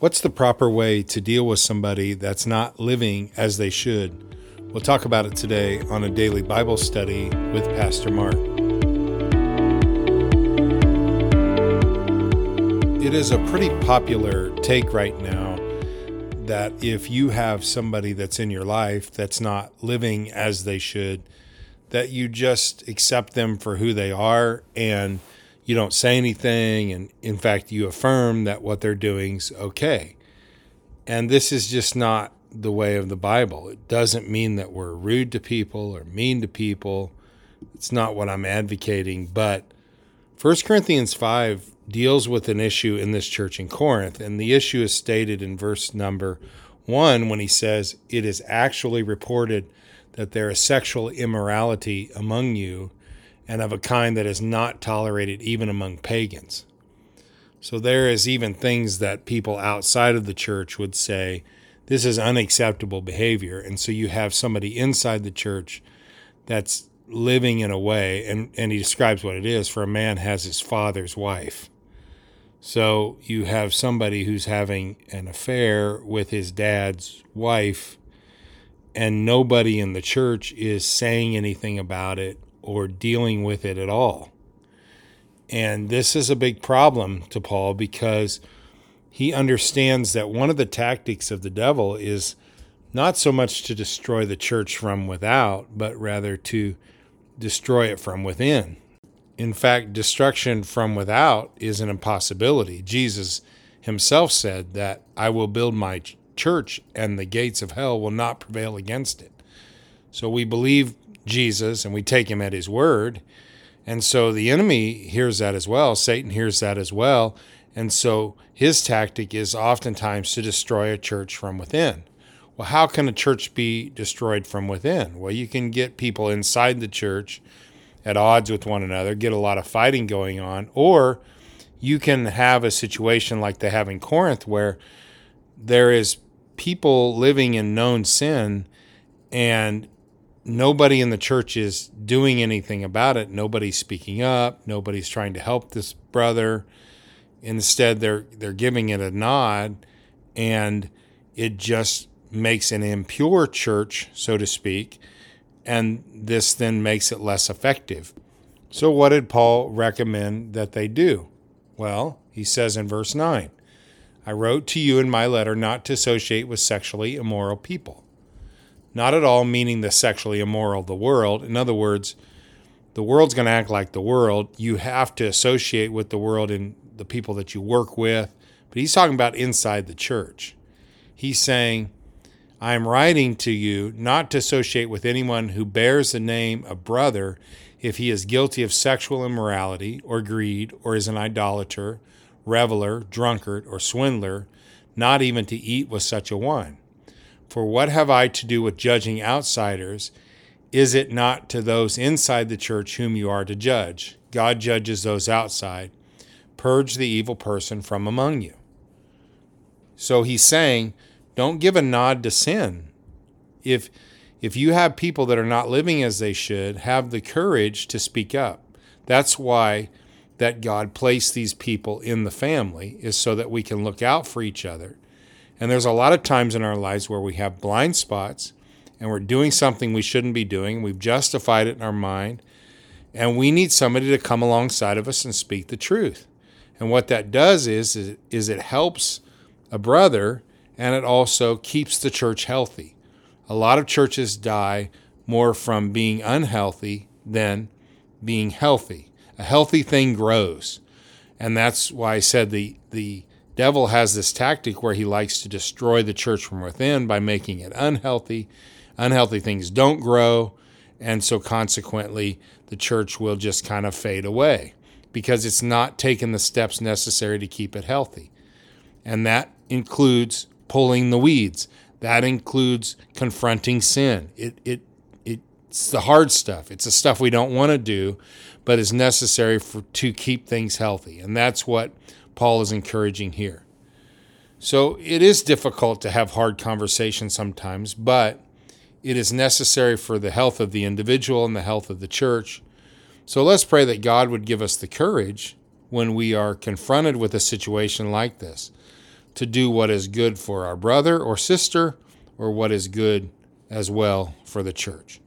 What's the proper way to deal with somebody that's not living as they should? We'll talk about it today on a daily Bible study with Pastor Mark. It is a pretty popular take right now that if you have somebody that's in your life that's not living as they should, that you just accept them for who they are and you don't say anything and in fact you affirm that what they're doing's okay. And this is just not the way of the bible. It doesn't mean that we're rude to people or mean to people. It's not what i'm advocating but 1 corinthians 5 deals with an issue in this church in corinth and the issue is stated in verse number 1 when he says it is actually reported that there is sexual immorality among you and of a kind that is not tolerated even among pagans. So there is even things that people outside of the church would say, this is unacceptable behavior. And so you have somebody inside the church that's living in a way, and, and he describes what it is for a man has his father's wife. So you have somebody who's having an affair with his dad's wife, and nobody in the church is saying anything about it or dealing with it at all. And this is a big problem to Paul because he understands that one of the tactics of the devil is not so much to destroy the church from without, but rather to destroy it from within. In fact, destruction from without is an impossibility. Jesus himself said that I will build my church and the gates of hell will not prevail against it. So we believe Jesus and we take him at his word. And so the enemy hears that as well. Satan hears that as well. And so his tactic is oftentimes to destroy a church from within. Well, how can a church be destroyed from within? Well, you can get people inside the church at odds with one another, get a lot of fighting going on, or you can have a situation like they have in Corinth where there is people living in known sin and nobody in the church is doing anything about it. Nobody's speaking up. Nobody's trying to help this brother. Instead, they're they're giving it a nod, and it just makes an impure church, so to speak, and this then makes it less effective. So, what did Paul recommend that they do? Well, he says in verse 9, I wrote to you in my letter not to associate with sexually immoral people not at all meaning the sexually immoral, the world. In other words, the world's going to act like the world. You have to associate with the world and the people that you work with. But he's talking about inside the church. He's saying, I am writing to you not to associate with anyone who bears the name of brother if he is guilty of sexual immorality or greed or is an idolater, reveler, drunkard, or swindler, not even to eat with such a one. For what have I to do with judging outsiders? Is it not to those inside the church whom you are to judge? God judges those outside. Purge the evil person from among you. So he's saying, don't give a nod to sin. If if you have people that are not living as they should, have the courage to speak up. That's why that God placed these people in the family is so that we can look out for each other and there's a lot of times in our lives where we have blind spots and we're doing something we shouldn't be doing. We've justified it in our mind. And we need somebody to come alongside of us and speak the truth. And what that does is, is, it helps a brother and it also keeps the church healthy. A lot of churches die more from being unhealthy than being healthy. A healthy thing grows. And that's why I said the, the devil has this tactic where he likes to destroy the church from within by making it unhealthy. Unhealthy things don't grow, and so consequently, the church will just kind of fade away because it's not taking the steps necessary to keep it healthy. And that includes pulling the weeds. That includes confronting sin. It, it, it's the hard stuff. It's the stuff we don't want to do, but is necessary for, to keep things healthy. And that's what Paul is encouraging here. So it is difficult to have hard conversations sometimes, but it is necessary for the health of the individual and the health of the church. So let's pray that God would give us the courage when we are confronted with a situation like this. to do what is good for our brother or sister or what is good as well for the church.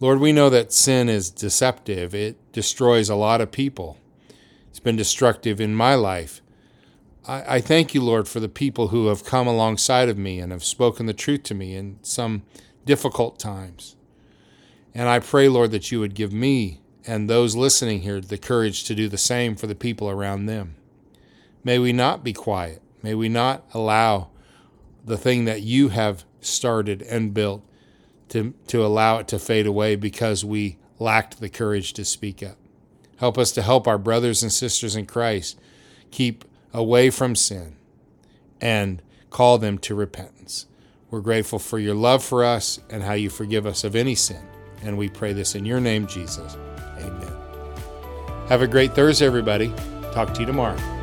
Lord, we know that sin is deceptive. It destroys a lot of people. Been destructive in my life. I, I, thank you, Lord, for the people who have come alongside of me and have spoken the truth to me in some difficult times. And I pray, Lord, that you would give me and those listening here the courage to do the same for the people around them. May we not be quiet. May we not allow the thing that you have started and built to, to allow it to fade away because we lacked the courage to speak up. Help us to help our brothers and sisters in Christ keep away from sin and call them to repentance. We're grateful for your love for us and how you forgive us of any sin. And we pray this in your name, Jesus. Amen. Have a great Thursday, everybody. Talk to you tomorrow.